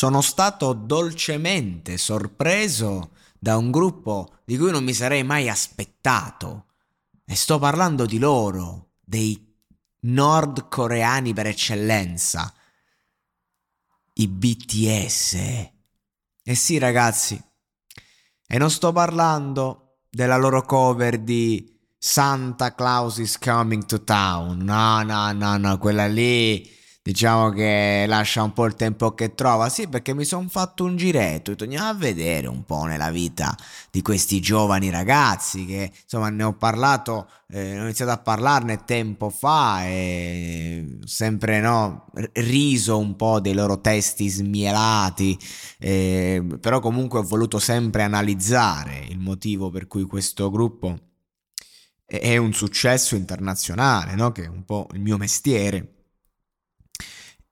Sono stato dolcemente sorpreso da un gruppo di cui non mi sarei mai aspettato. E sto parlando di loro, dei nordcoreani per eccellenza, i BTS. E sì ragazzi, e non sto parlando della loro cover di Santa Claus is coming to town, no, no, no, no, quella lì diciamo che lascia un po' il tempo che trova. Sì, perché mi sono fatto un giretto, andiamo a vedere un po' nella vita di questi giovani ragazzi che insomma ne ho parlato, eh, ho iniziato a parlarne tempo fa e sempre no, riso un po' dei loro testi smielati, eh, però comunque ho voluto sempre analizzare il motivo per cui questo gruppo è un successo internazionale, no? che è un po' il mio mestiere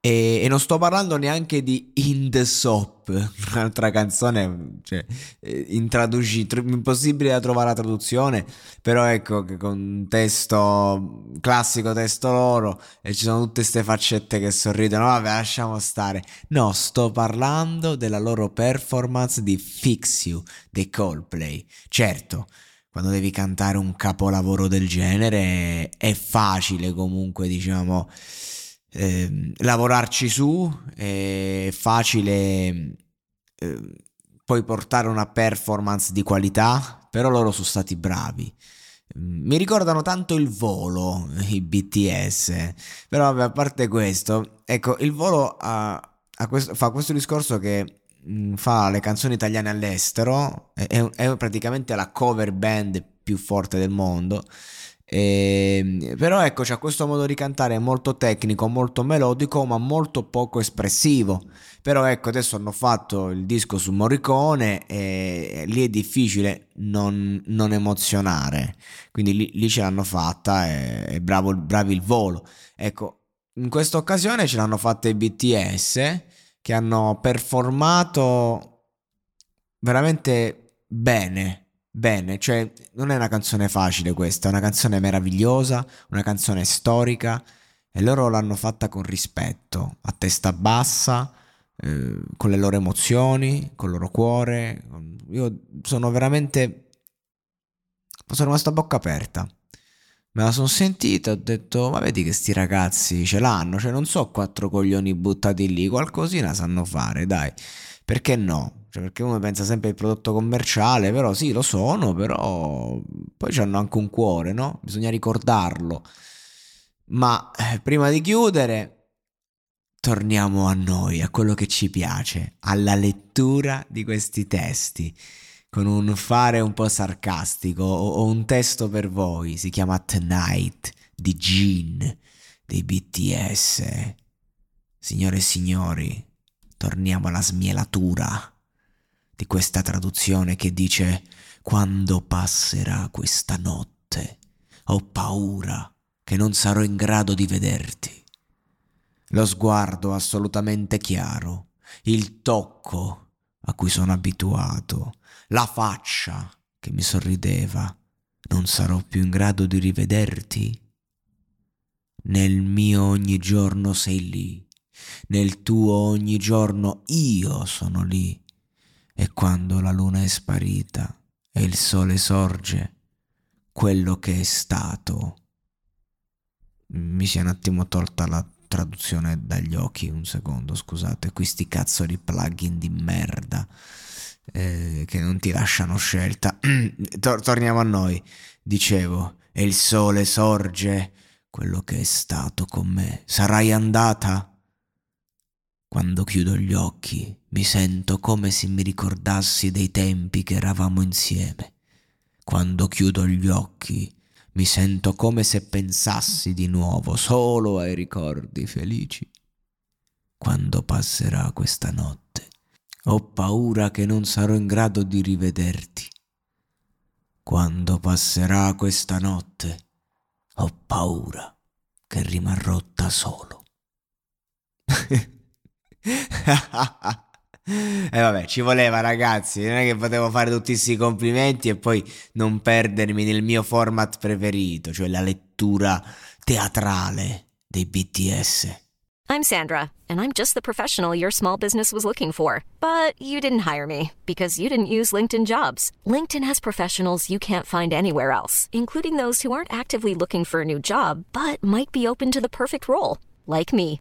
e, e, non sto parlando neanche di In the Soap, un'altra canzone, cioè, eh, intraduci- impossibile da trovare la traduzione, però ecco che con un testo, classico testo loro, e ci sono tutte queste faccette che sorridono, vabbè lasciamo stare. No, sto parlando della loro performance di Fix You dei Coldplay. Certo, quando devi cantare un capolavoro del genere è facile comunque, diciamo eh, lavorarci su, è facile eh, poi portare una performance di qualità, però loro sono stati bravi. Mi ricordano tanto il volo, i BTS, però vabbè, a parte questo, ecco, il volo ha, ha questo, fa questo discorso che mh, fa le canzoni italiane all'estero, è, è praticamente la cover band più forte del mondo e, ehm, però ecco, c'è questo modo di cantare molto tecnico, molto melodico, ma molto poco espressivo. Però ecco, adesso hanno fatto il disco su Morricone e lì è difficile non, non emozionare. Quindi lì, lì, ce l'hanno fatta e, e bravo, bravi il volo. Ecco, in questa occasione ce l'hanno fatta i BTS che hanno performato veramente bene bene, cioè non è una canzone facile questa, è una canzone meravigliosa, una canzone storica e loro l'hanno fatta con rispetto, a testa bassa, eh, con le loro emozioni, con il loro cuore. Io sono veramente... sono rimasto a bocca aperta. Me la sono sentita, ho detto, ma vedi che sti ragazzi ce l'hanno, cioè non so quattro coglioni buttati lì, qualcosina sanno fare, dai, perché no? Cioè, perché uno pensa sempre al prodotto commerciale, però sì, lo sono, però poi hanno anche un cuore, no? Bisogna ricordarlo. Ma eh, prima di chiudere, torniamo a noi, a quello che ci piace, alla lettura di questi testi, con un fare un po' sarcastico. Ho, un testo per voi, si chiama Tonight di Gene dei BTS. Signore e signori, torniamo alla smielatura di questa traduzione che dice quando passerà questa notte ho paura che non sarò in grado di vederti. Lo sguardo assolutamente chiaro, il tocco a cui sono abituato, la faccia che mi sorrideva, non sarò più in grado di rivederti? Nel mio ogni giorno sei lì, nel tuo ogni giorno io sono lì. E quando la luna è sparita e il sole sorge, quello che è stato. Mi si è un attimo tolta la traduzione dagli occhi, un secondo, scusate, questi cazzo di plugin di merda eh, che non ti lasciano scelta. Tor- torniamo a noi, dicevo, e il sole sorge quello che è stato con me. Sarai andata? Quando chiudo gli occhi mi sento come se mi ricordassi dei tempi che eravamo insieme. Quando chiudo gli occhi mi sento come se pensassi di nuovo solo ai ricordi felici. Quando passerà questa notte, ho paura che non sarò in grado di rivederti. Quando passerà questa notte, ho paura che rimarrò da solo. E eh vabbè, ci voleva ragazzi, non è che potevo fare tutti questi complimenti e poi non perdermi nel mio format preferito, cioè la lettura teatrale dei BTS. I'm Sandra, and I'm just the professional your small business was looking for. But you didn't hire me because you didn't use LinkedIn jobs. LinkedIn has professionals you can't find anywhere else, including those who aren't actively looking for a new job but might be open to the perfect role, like me.